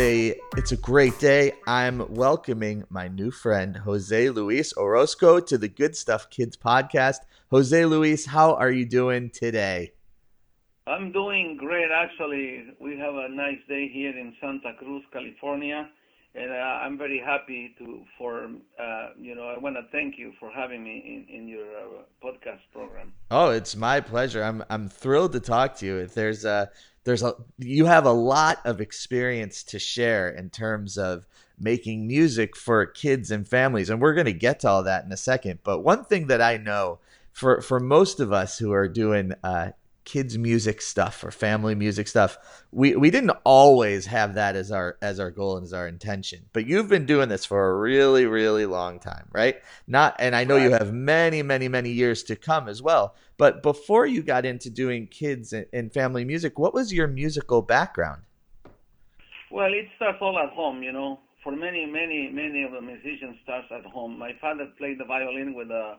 a it's a great day. I'm welcoming my new friend Jose Luis Orozco to the Good Stuff Kids podcast. Jose Luis, how are you doing today? I'm doing great actually. We have a nice day here in Santa Cruz, California, and uh, I'm very happy to for uh, you know I want to thank you for having me in in your uh, podcast program. Oh, it's my pleasure. I'm I'm thrilled to talk to you. If there's a there's a you have a lot of experience to share in terms of making music for kids and families and we're going to get to all that in a second. But one thing that i know for for most of us who are doing uh, kids music stuff or family music stuff we we didn't always have that as our as our goal and as our intention but you've been doing this for a really really long time right not and i know you have many many many years to come as well but before you got into doing kids and, and family music what was your musical background Well, it starts all at home, you know. For many, many, many of the musicians starts at home. My father played the violin with the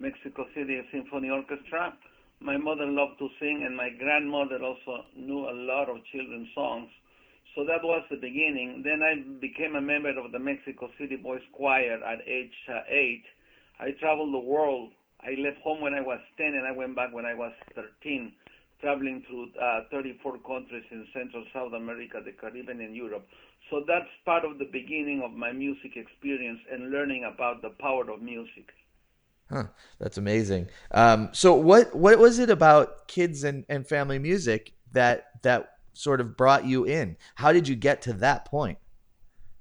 Mexico City Symphony Orchestra. My mother loved to sing, and my grandmother also knew a lot of children's songs. So that was the beginning. Then I became a member of the Mexico City Boys Choir at age uh, eight. I traveled the world. I left home when I was 10, and I went back when I was 13 traveling through uh, 34 countries in Central South America, the Caribbean, and Europe. So that's part of the beginning of my music experience and learning about the power of music. Huh, that's amazing. Um, so what what was it about kids and, and family music that that sort of brought you in? How did you get to that point?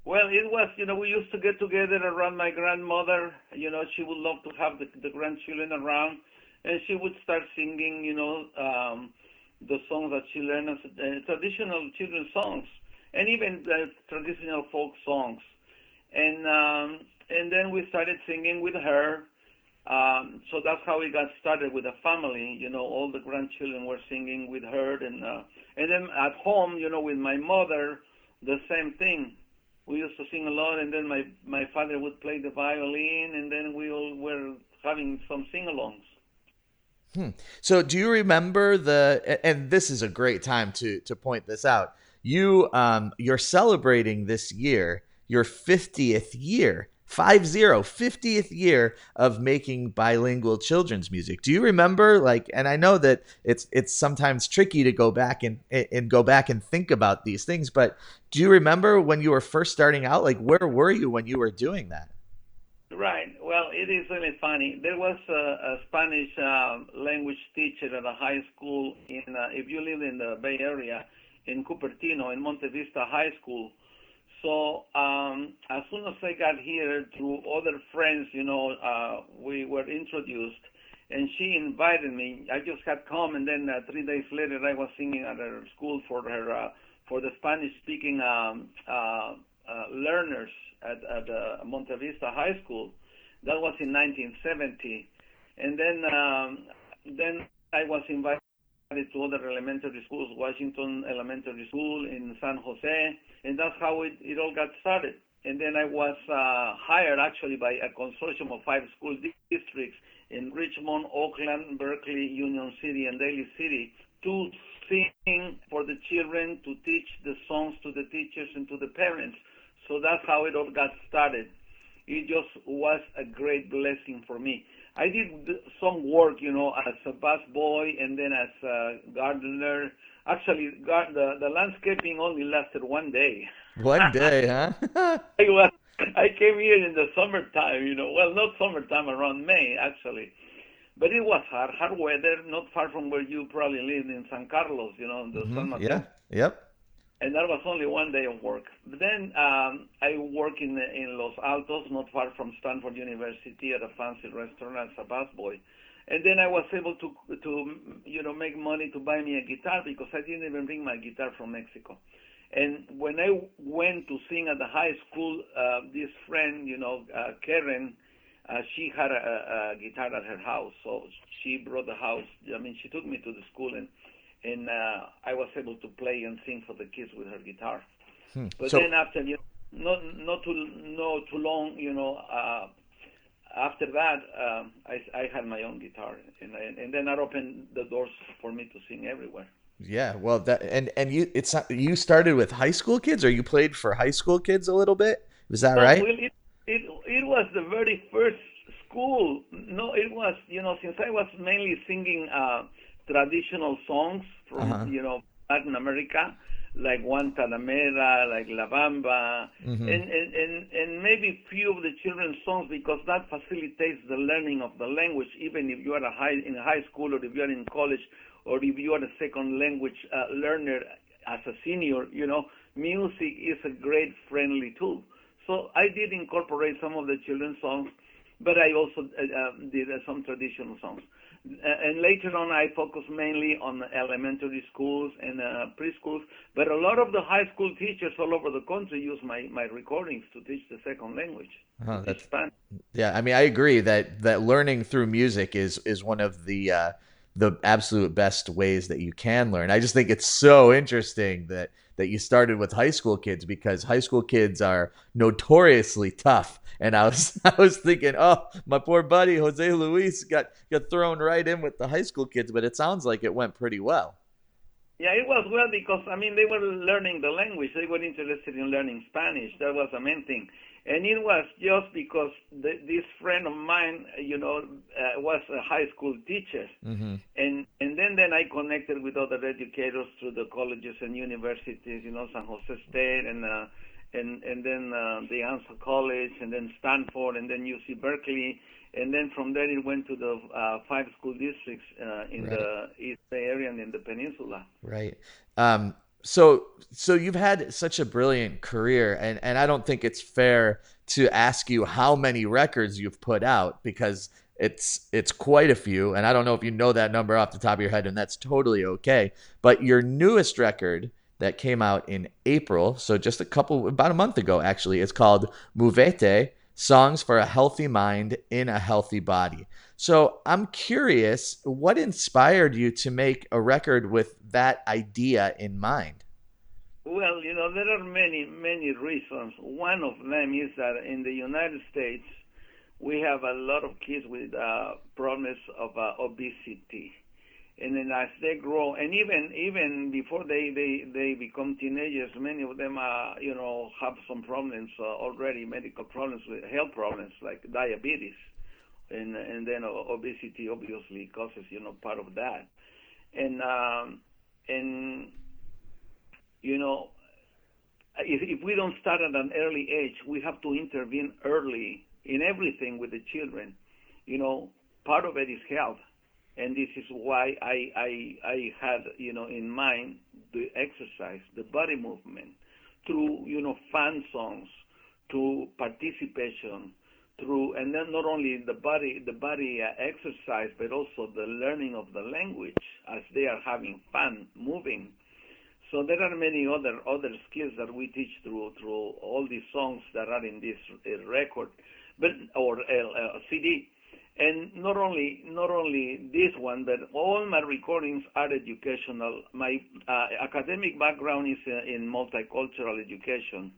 Well, it was, you know, we used to get together around my grandmother. You know, she would love to have the, the grandchildren around, and she would start singing, you know, um, the songs that she learned uh, traditional children's songs, and even the traditional folk songs. And um, and then we started singing with her. Um, so that's how we got started with the family. You know, all the grandchildren were singing with her, and uh, and then at home, you know, with my mother, the same thing. We used to sing a lot, and then my my father would play the violin, and then we all were having some sing-alongs. Hmm. So do you remember the and this is a great time to to point this out. You um you're celebrating this year your 50th year. 50 50th year of making bilingual children's music. Do you remember like and I know that it's it's sometimes tricky to go back and and go back and think about these things, but do you remember when you were first starting out like where were you when you were doing that? Right. Well, it is really funny. There was a, a Spanish uh, language teacher at a high school in, uh, if you live in the Bay Area, in Cupertino, in Monte Vista High School. So um, as soon as I got here, through other friends, you know, uh, we were introduced, and she invited me. I just had come, and then uh, three days later, I was singing at her school for her uh, for the Spanish-speaking um, uh, uh, learners at, at uh, Monte Vista High School. That was in 1970, and then um, then I was invited to other elementary schools, Washington Elementary School in San Jose, and that's how it, it all got started. And then I was uh, hired actually by a consortium of five school districts in Richmond, Oakland, Berkeley, Union City, and Daly City to sing for the children, to teach the songs to the teachers and to the parents. So that's how it all got started. It just was a great blessing for me. I did some work, you know, as a bus boy and then as a gardener. Actually, the the landscaping only lasted one day. One day, huh? I was I came here in the summertime, you know. Well, not summertime, around May actually, but it was hard, hard weather, not far from where you probably live in San Carlos, you know, the mm-hmm. San Mateo. yeah. Yep. And that was only one day of work. But then um, I work in in Los Altos, not far from Stanford University, at a fancy restaurant as a busboy. And then I was able to to you know make money to buy me a guitar because I didn't even bring my guitar from Mexico. And when I went to sing at the high school, uh, this friend, you know, uh, Karen, uh, she had a, a guitar at her house, so she brought the house. I mean, she took me to the school, and and uh, I was able to play and sing for the kids with her guitar. Hmm. But So- then after you know, not not too not too long, you know, uh, after that, um, I, I had my own guitar, and, and then that opened the doors for me to sing everywhere. Yeah, well, that and and you it's not, you started with high school kids, or you played for high school kids a little bit. Was that right? Well, it, it it was the very first school. No, it was you know since I was mainly singing uh, traditional songs from uh-huh. you know Latin America like Guantanamera, like La Bamba, mm-hmm. and, and, and, and maybe few of the children's songs because that facilitates the learning of the language, even if you are a high, in high school or if you are in college or if you are a second language uh, learner as a senior, you know, music is a great friendly tool. So I did incorporate some of the children's songs, but I also uh, uh did uh, some traditional songs and later on I focused mainly on elementary schools and uh, preschools, but a lot of the high school teachers all over the country use my, my recordings to teach the second language. Oh, that's Spanish. Yeah, I mean I agree that that learning through music is is one of the uh, the absolute best ways that you can learn. I just think it's so interesting that that you started with high school kids because high school kids are notoriously tough. And I was I was thinking, oh, my poor buddy Jose Luis got got thrown right in with the high school kids, but it sounds like it went pretty well. Yeah, it was well because I mean they were learning the language. They were interested in learning Spanish. That was the main thing and it was just because the, this friend of mine, you know, uh, was a high school teacher, mm-hmm. and and then then I connected with other educators through the colleges and universities, you know, San Jose State and. Uh, and and then uh, De Anza College, and then Stanford, and then UC Berkeley, and then from there it went to the uh, five school districts uh, in right. the East Bay area and in the peninsula. Right. Um, so so you've had such a brilliant career and and I don't think it's fair to ask you how many records you've put out because it's it's quite a few and I don't know if you know that number off the top of your head and that's totally okay but your newest record that came out in April so just a couple about a month ago actually it's called Muévete Songs for a Healthy Mind in a Healthy Body so I'm curious, what inspired you to make a record with that idea in mind? Well, you know, there are many, many reasons. One of them is that in the United States, we have a lot of kids with uh, problems of uh, obesity. And then as they grow, and even even before they, they, they become teenagers, many of them, uh, you know, have some problems uh, already, medical problems, with health problems like diabetes. And and then obesity obviously causes you know part of that, and um, and you know if, if we don't start at an early age, we have to intervene early in everything with the children. You know, part of it is health, and this is why I I I had you know in mind the exercise, the body movement, through you know fun songs, through participation through and then not only the body the body uh, exercise but also the learning of the language as they are having fun moving. So there are many other other skills that we teach through through all these songs that are in this uh, record but or uh, CD and not only not only this one but all my recordings are educational. My uh, academic background is uh, in multicultural education.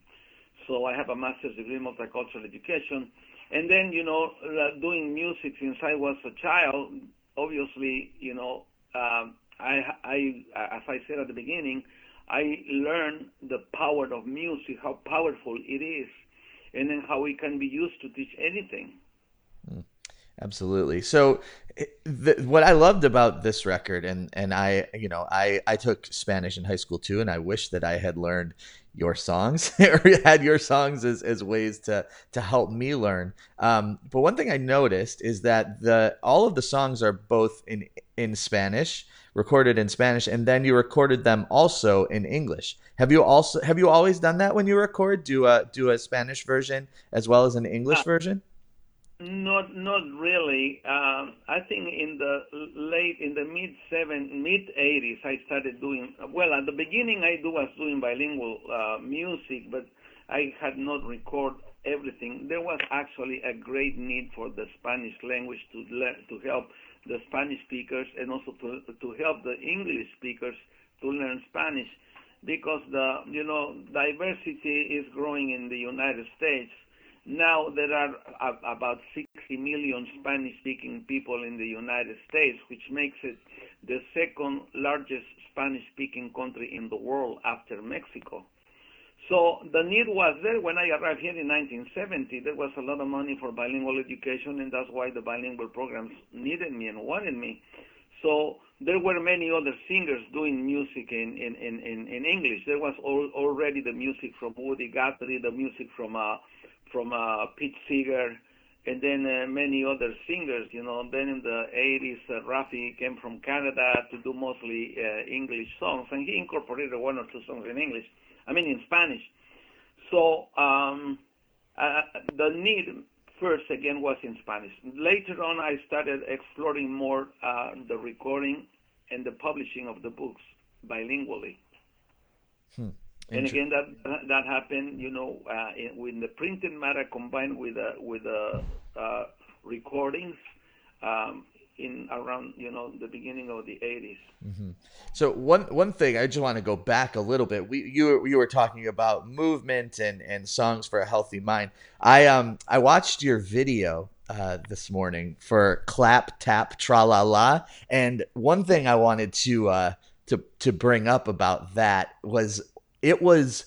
So I have a master's degree in multicultural education. And then, you know, uh, doing music since I was a child, obviously, you know, um, I, I, as I said at the beginning, I learned the power of music, how powerful it is, and then how it can be used to teach anything. Absolutely. So, the, what I loved about this record, and and I, you know, I I took Spanish in high school too, and I wish that I had learned your songs or had your songs as, as ways to to help me learn. Um, but one thing I noticed is that the all of the songs are both in in Spanish, recorded in Spanish, and then you recorded them also in English. Have you also have you always done that when you record? Do a do a Spanish version as well as an English uh, version? Not not really. Um, I think in the late in the mid seven mid eighties I started doing well. At the beginning I do was doing bilingual uh, music, but I had not record everything. There was actually a great need for the Spanish language to learn to help the Spanish speakers and also to to help the English speakers to learn Spanish because the you know diversity is growing in the United States now there are about 60 million Spanish-speaking people in the United States, which makes it the second largest Spanish-speaking country in the world after Mexico. So the need was there when I arrived here in 1970. There was a lot of money for bilingual education, and that's why the bilingual programs needed me and wanted me. So there were many other singers doing music in, in, in, in English. There was al- already the music from Woody Guthrie, the music from uh, from uh, Pete Seeger, and then uh, many other singers. You know, then in the 80s, uh, Raffi came from Canada to do mostly uh, English songs, and he incorporated one or two songs in English. I mean, in Spanish. So um, uh, the need first again was in Spanish. Later on, I started exploring more uh, the recording and the publishing of the books bilingually. Hmm. And again, that that happened, you know, uh, in, when the printed matter combined with uh, with uh, uh recordings. Um, in around you know the beginning of the 80s. Mm-hmm. So one one thing I just want to go back a little bit. We you you were talking about movement and and songs for a healthy mind. I um I watched your video uh, this morning for clap tap tra la la, and one thing I wanted to uh, to to bring up about that was it was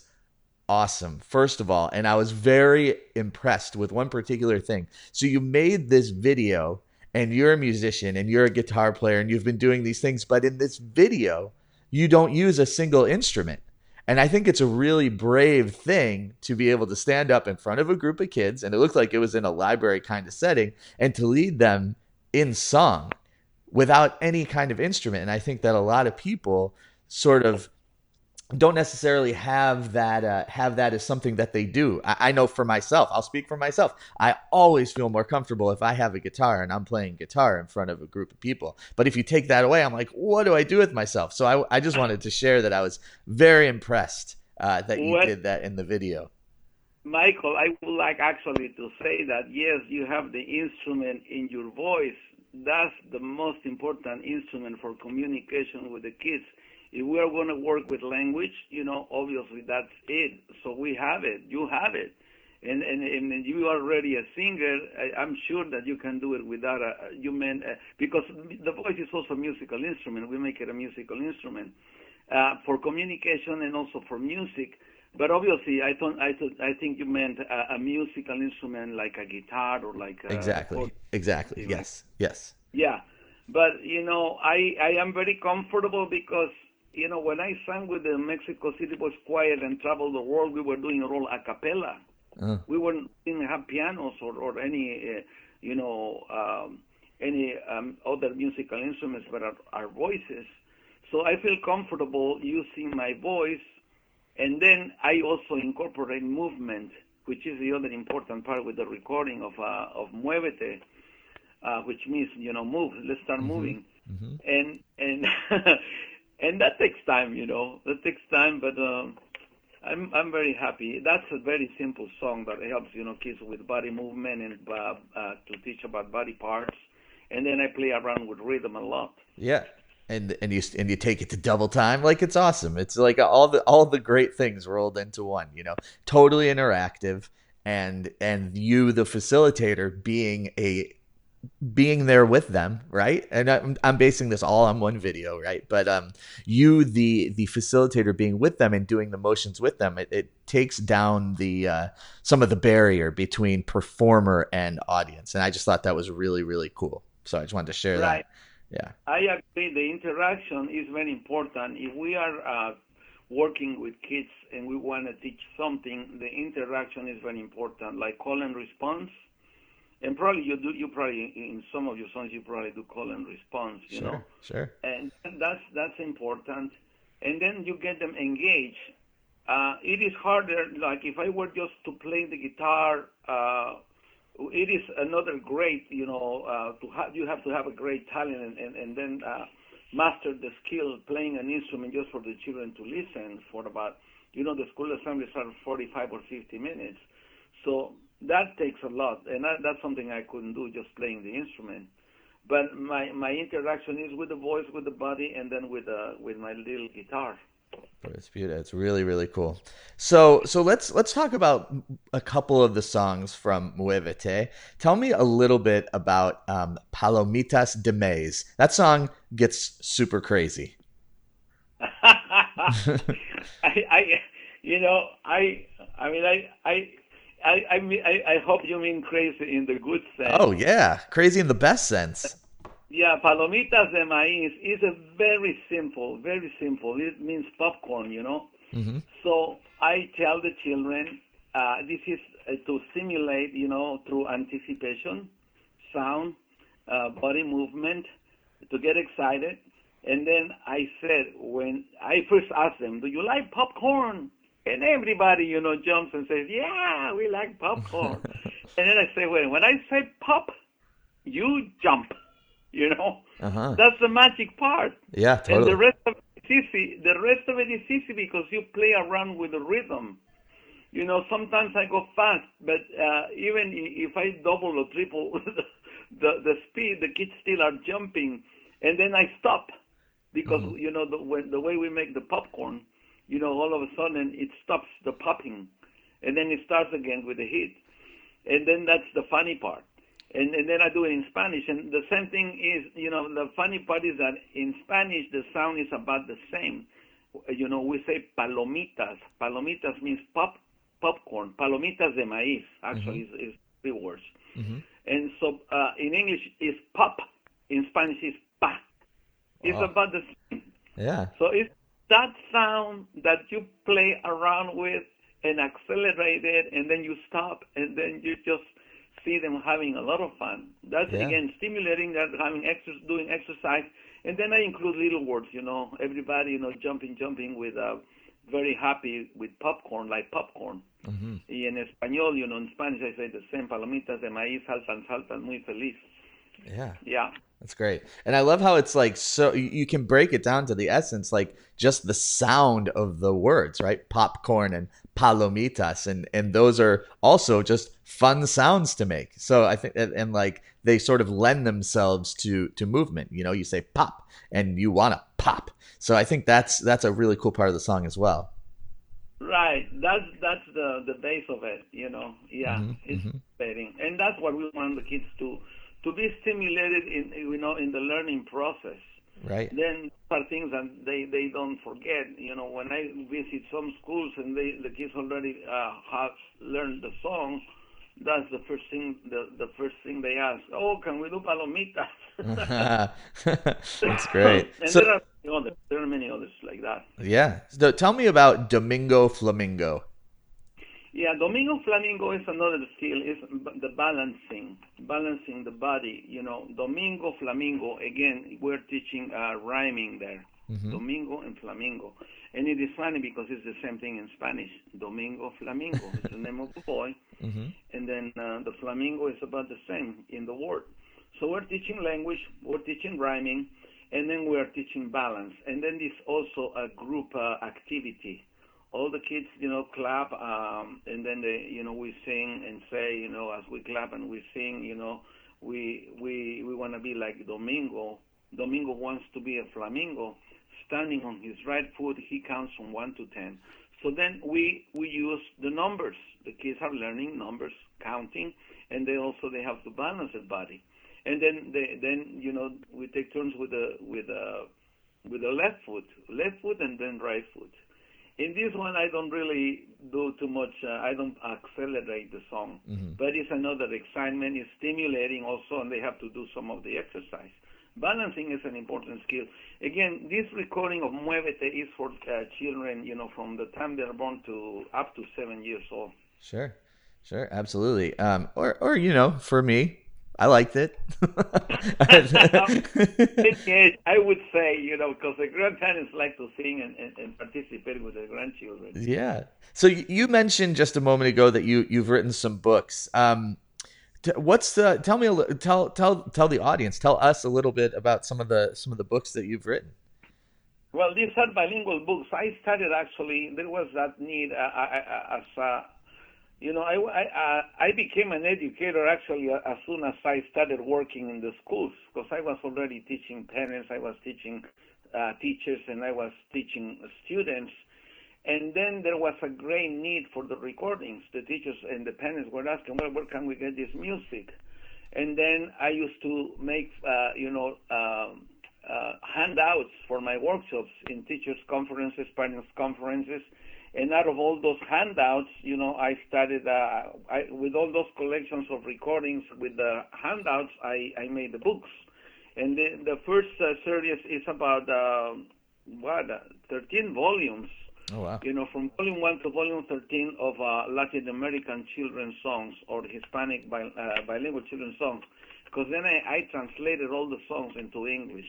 awesome first of all and i was very impressed with one particular thing. So you made this video and you're a musician and you're a guitar player and you've been doing these things but in this video you don't use a single instrument. And i think it's a really brave thing to be able to stand up in front of a group of kids and it looked like it was in a library kind of setting and to lead them in song without any kind of instrument. And i think that a lot of people sort of don't necessarily have that uh, have that as something that they do. I, I, know for myself, I'll speak for myself. I always feel more comfortable if I have a guitar and I'm playing guitar in front of a group of people. But if you take that away, I'm like, what do I do with myself? So I, I just wanted to share that I was very impressed uh, that you what, did that in the video. Michael, I would like actually to say that yes, you have the instrument in your voice. That's the most important instrument for communication with the kids if we are going to work with language, you know, obviously that's it. So we have it. You have it. And, and, and you are already a singer. I, am sure that you can do it without a, you mean, uh, because the voice is also a musical instrument. We make it a musical instrument uh, for communication and also for music. But obviously, I thought I thought I think you meant a, a musical instrument like a guitar or like a, exactly, exactly. Yes, yes. Yeah, but you know, I I am very comfortable because you know, when I sang with the Mexico City Boys Choir and traveled the world, we were doing it all a cappella. Uh. We weren't didn't have pianos or or any, uh, you know, um, any um, other musical instruments, but our, our voices. So I feel comfortable using my voice, and then I also incorporate movement, which is the other important part with the recording of uh, of Muévete, uh, which means you know move. Let's start mm-hmm. moving. Mm-hmm. And and and that takes time, you know. That takes time, but um, I'm I'm very happy. That's a very simple song that helps, you know, kids with body movement and uh, uh, to teach about body parts. And then I play around with rhythm a lot. Yeah, and and you and you take it to double time. Like it's awesome. It's like all the all the great things rolled into one. You know, totally interactive, and and you, the facilitator, being a being there with them right? And I'm, I'm basing this all on one video right? But um you the the facilitator being with them and doing the motions with them it, it takes down the uh some of the barrier between performer and audience. And i just thought that was really really cool. So i just wanted to share right. that yeah. I agree. The interaction is very important. If we are uh working with kids and we want to teach something the interaction is very important. Like call and response and probably you do you probably in some of your songs you probably do call and response you sure, know? sure. And that's that's important. And then you get them engaged. Uh, it is harder like if i were just to play the guitar uh, it is another great you know uh, to have you have to have a great talent and and, and then uh, master the skill playing an instrument just for the children to listen for about you know the school assemblies are 45 or 50 minutes. So that takes a lot, and that, that's something I couldn't do just playing the instrument. But my my interaction is with the voice, with the body, and then with uh, with my little guitar. It's beautiful. It's really really cool. So so let's let's talk about a couple of the songs from Muévete. Tell me a little bit about um, Palomitas de Maíz. That song gets super crazy. I, I, you know, I, I mean, I, I, I, I, mean, I, I hope you mean crazy in the good sense. Oh yeah, crazy in the best sense. Yeah, palomitas de maíz is a very simple, very simple. It means popcorn, you know. Mm-hmm. So I tell the children uh, this is uh, to simulate, you know, through anticipation, sound, uh, body movement, to get excited. And then I said, when I first asked them, "Do you like popcorn?" And everybody, you know, jumps and says, "Yeah, we like popcorn." and then I say, "Wait, when I say pop, you jump." You know, Uh-huh. that's the magic part. Yeah, totally. And the rest of it is easy. The rest of it is easy because you play around with the rhythm. You know, sometimes I go fast, but uh, even if I double or triple the the speed, the kids still are jumping, and then I stop because Mm-hmm. you know the when, the way we make the popcorn, you know, all of a sudden it stops the popping, and then it starts again with the hit, and then that's the funny part and, and then I do it in Spanish. And the same thing is, you know, the funny part is that in Spanish the sound is about the same. You know, we say palomitas. Palomitas means pop, popcorn. Palomitas de maíz actually is, is three words. Mhm. And so uh, in English is pop. In Spanish is pa. It's Wow. about the same. Yeah. So it's that sound that you play around with and accelerate it, and then you stop, and then you just see them having a lot of fun. That's Yeah. again stimulating. That having exer- doing exercise, and then I include little words. You know, everybody, you know, jumping, jumping with uh, very happy with popcorn, like popcorn. hmm Y en español, you know, in Spanish I say the same. Palomitas de maíz saltan, saltan, muy feliz. Yeah. Yeah. That's great. And I love how it's like so you can break it down to the essence, like just the sound of the words, right? Popcorn and palomitas. And and those are also just fun sounds to make. So I think and, and like they sort of lend themselves to to movement. You know, you say pop and you wanna pop. So I think that's that's a really cool part of the song as well. Right. That's that's the the base of it. You know. Yeah. Mhm, It's mhm. and that's what we want the kids to to be stimulated in you know in the learning process. Right. Then are things that they they don't forget. You know, when I visit some schools and they the kids already uh, have learned the song, that's the first thing the the first thing they ask. Oh, can we do palomitas? that's great. and So there are many others. There are many others like that. yeah. So tell me about Domingo Flamingo. Yeah, Domingo Flamingo is another skill. Is the balancing, balancing the body. You know, Domingo Flamingo. Again, we're teaching uh, rhyming there. Mhm. Domingo and Flamingo, and it is funny because it's the same thing in Spanish. Domingo Flamingo is the name of the boy, hmm and then uh, the flamingo is about the same in the word. So we're teaching language, we're teaching rhyming, and then we're teaching balance. And then there's also a group uh, activity. All the kids, you know, clap, um, and then they, you know, we sing and say, you know, as we clap and we sing, you know, we we we want to be like Domingo. Domingo wants to be a flamingo, standing on his right foot. He counts from one to ten. So then we we use the numbers. The kids are learning numbers, counting, and they also they have to balance their body. And then they then you know we take turns with the with the with the left foot, left foot, and then right foot. In this one, I don't really do too much. Uh, I don't accelerate the song, Mhm. but it's another excitement. It's stimulating also, and they have to do some of the exercise. Balancing is an important skill. Again, this recording of Muévete is for uh, children, you know, from the time they're born to up to seven years old. Sure, sure, absolutely. Um, or, or you know, for me, I liked it. Yes, I would say, you know, because the grandparents like to sing and, and, and participate with their grandchildren. yeah. So you mentioned just a moment ago that you you've written some books. Um, t- what's the? Tell me a tell tell tell the audience, tell us a little bit about some of the some of the books that you've written. Well, these are bilingual books. I started actually. There was that need uh, I, I, as uh, you know. I I, I became an educator actually uh, as soon as I started working in the schools because I was already teaching parents. I was teaching uh, teachers and I was teaching students. And then there was a great need for the recordings. The teachers and the parents were asking, well, where can we get this music? And then I used to make, uh, you know, um, uh, handouts for my workshops in teachers' conferences, parents' conferences. And out of all those handouts, you know, I started uh, I, with all those collections of recordings with the handouts. I, I made the books, and the, the first uh, series is about uh, what uh, 13 volumes. Oh wow! You know, from volume one to volume 13 of uh, Latin American children's songs or Hispanic bi- uh, bilingual children's songs, because then I, I translated all the songs into English.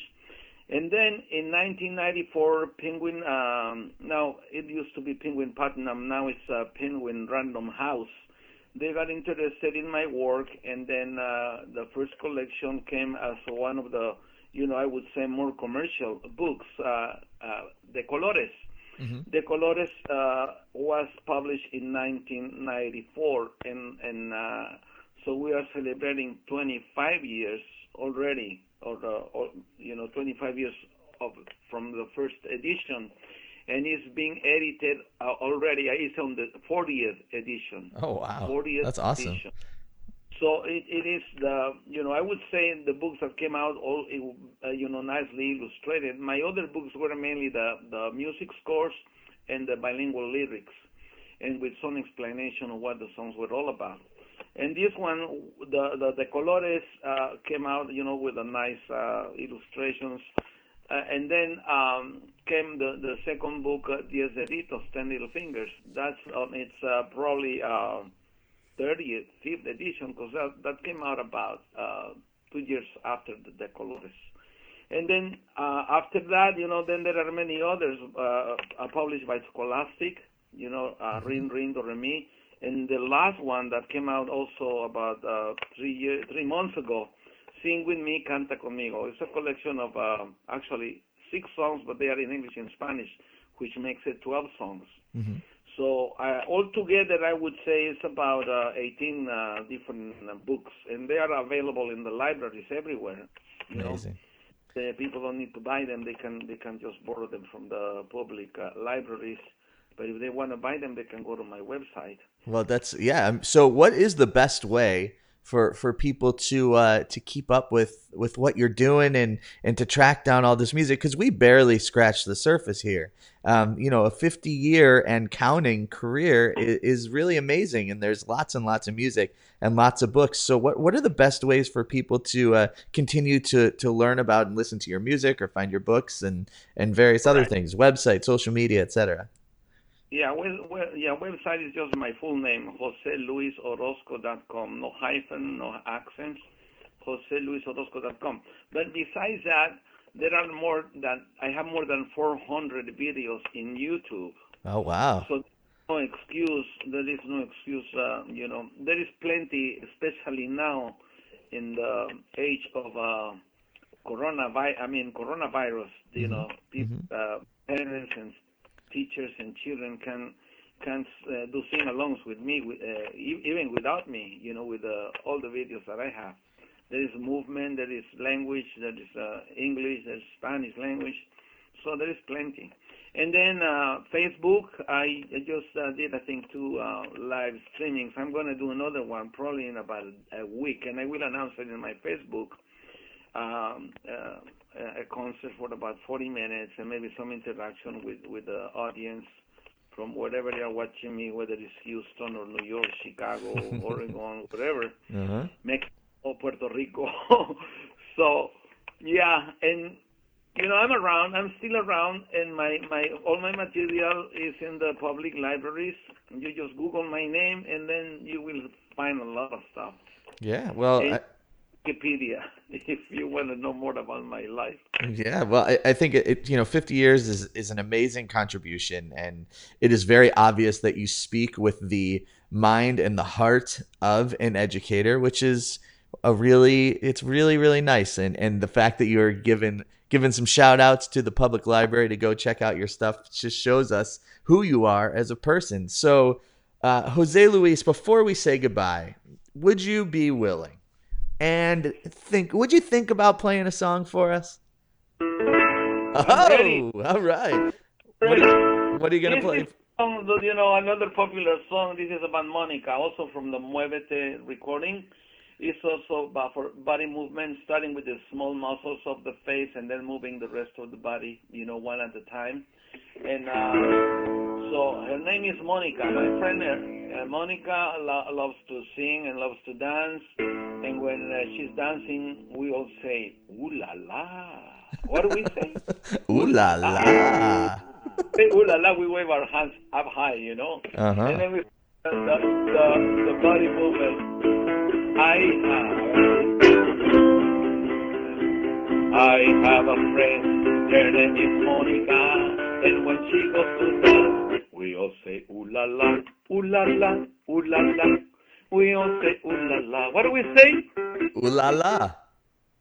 And then in 1994, Penguin, um, now it used to be Penguin Putnam, now it's uh, Penguin Random House. They got interested in my work, and then uh, the first collection came as one of the, you know, I would say more commercial books, uh, uh, De Colores. Mm-hmm. De Colores uh, was published in 1994, and, and uh, so we are celebrating 25 years already or, uh, or you know 25 years of from the first edition and it's being edited uh, already it's on the 40th edition. Oh wow. 40th that's awesome. edition. so it, it is the you know i would say the books that came out all uh, you know nicely illustrated. My other books were mainly the the music scores and the bilingual lyrics and with some explanation of what the songs were all about and this one, the the, the colores uh, came out, you know, with a nice uh, illustrations. Uh, and then um, came the, the second book, uh, Diez Deditos, Ten Little Fingers. That's um, it's uh, probably uh, 30th, fifth edition, because that, that came out about uh, two years after the, the Colores. And then uh, after that, you know, then there are many others uh, published by Scholastic, you know, uh, mm-hmm. Rin Rin Do Re Mi and the last one that came out also about uh, three years, three months ago, "Sing with Me, Canta conmigo." It's a collection of uh, actually six songs, but they are in English and Spanish, which makes it 12 songs. Mm-hmm. So uh, altogether, I would say it's about uh, 18 uh, different uh, books, and they are available in the libraries everywhere. You Amazing. Know? The people don't need to buy them; they can they can just borrow them from the public uh, libraries. But if they want to buy them, they can go to my website. Well, that's yeah. Um, so, what is the best way for for people to uh, to keep up with with what you're doing and and to track down all this music? Because we barely scratched the surface here. Um, you know, a 50 year and counting career is, is, really amazing, and there's lots and lots of music and lots of books. So, what what are the best ways for people to uh, continue to to learn about and listen to your music or find your books and and various other things, website, social media, etc. Yeah, well, well, yeah, website is just my full name, joseluisorozco.com. No hyphen, no accents, joseluisorozco.com. But besides that, there are more than, I have more than 400 videos in YouTube. Oh, wow. So no excuse, there is no excuse, uh, you know, there is plenty, especially now in the age of uh, coronavirus, I mean, coronavirus, you mm-hmm. know, people, mm-hmm. uh, parents and teachers and children can can uh, do sing-alongs with me, uh, even without me. You know, with uh, all the videos that I have. There is movement, there is language, there is uh, English, there's Spanish language, so there is plenty. And then uh, Facebook, I just uh, did I think two live streamings. I'm going to do another one probably in about a week, and I will announce it in my Facebook. Um, uh, a concert for about 40 minutes and maybe some interaction with, with the audience from wherever they are watching me, whether it's Houston or New York, Chicago, Oregon, whatever, uh-huh. Mexico, Puerto Rico. so, yeah, and you know, I'm around. I'm still around, and my my all my material is in the public libraries. You just Google my name, and then you will find a lot of stuff. Yeah, well. And, I- Wikipedia if you want to know more about my life. Yeah, well, I, I think it, it, you know, 50 years is is an amazing contribution, and it is very obvious that you speak with the mind and the heart of an educator, which is a really, it's really, really nice, and and the fact that you're given given some shout outs to the public library to go check out your stuff just shows us who you are as a person. So, uh, Jose Luis, before we say goodbye, would you be willing? And think would you think about playing a song for us Oh, all right. What are, what are you gonna play? song, you know, another popular song. This is about Monica, also from the Muévete recording. It's also about for body movement, starting with the small muscles of the face and then moving the rest of the body, you know, one at a time. And uh, so her name is Monica. My friend uh, Monica lo- loves to sing and loves to dance. And when uh, she's dancing, we all say, "Ooh la la." What do we say? Ooh la la. say ooh la la, we wave our hands up high, you know. Uh huh. And then we the the, the, the body movement. I have I have a friend, her name is Monica, and when she goes to dance, we all say ooh la la, ooh la la, ooh la la. We all say ooh la la. What do we say? Ooh la la.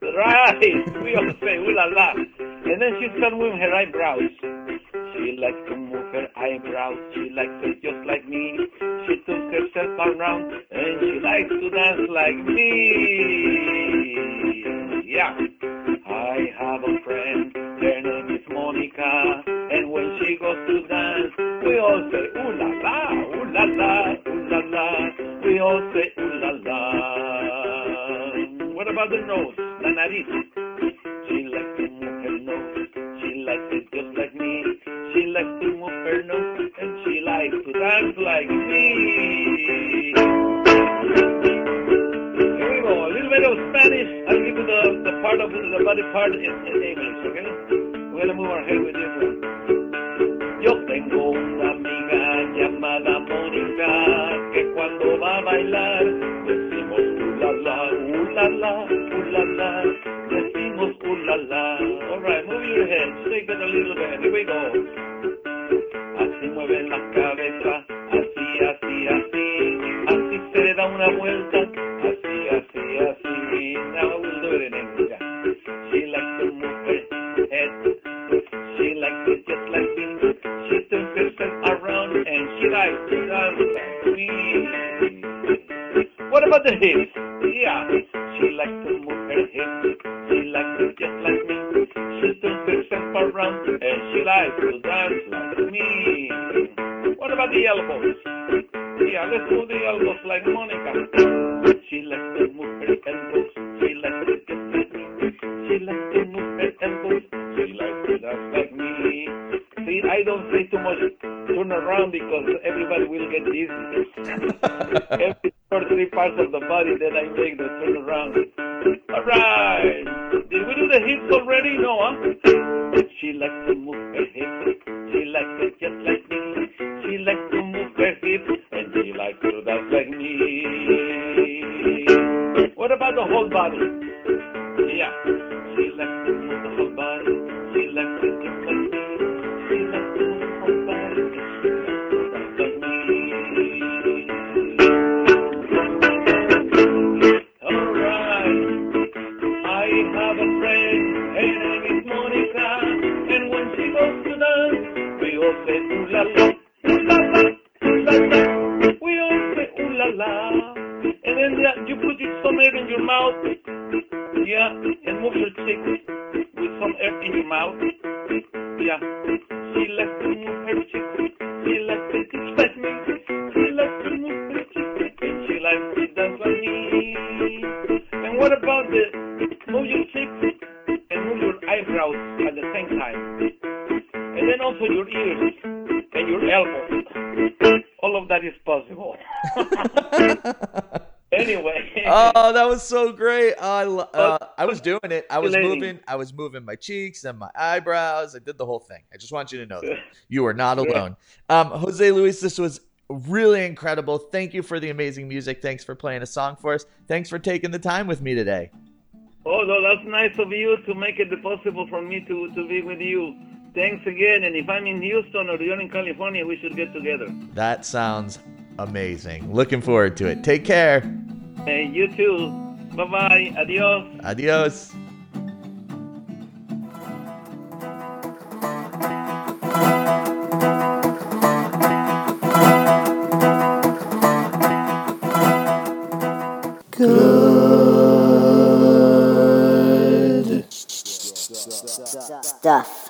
Right. We all say ooh la la. And then she starts moving her eyebrows. She likes to move her eyebrows. She likes it just like me. She took herself around and she likes to dance like me. Yeah. I have a friend. Her name is Monica. And when Ooh la la. What about the nose? La nariz. She likes to move her nose. She likes it just like me. She likes to move her nose and she likes to dance like me. Here we go. A little bit of Spanish. I'll give you the, the part of the, the body part in, in Hips? Yeah, What about the whole body? Yeah. She likes to anyway. Oh, that was so great. Oh, I, uh, I was doing it. I was moving. I was moving my cheeks and my eyebrows. I did the whole thing. I just want you to know that you are not alone. Um, Jose Luis, this was really incredible. Thank you for the amazing music. Thanks for playing a song for us. Thanks for taking the time with me today. Oh, no, that's nice of you to make it possible for me to, to be with you. Thanks again. And if I'm in Houston or you're in California, we should get together. That sounds amazing. Looking forward to it. Take care. Hey, you too. Bye bye. Adios. Adios. Good stuff.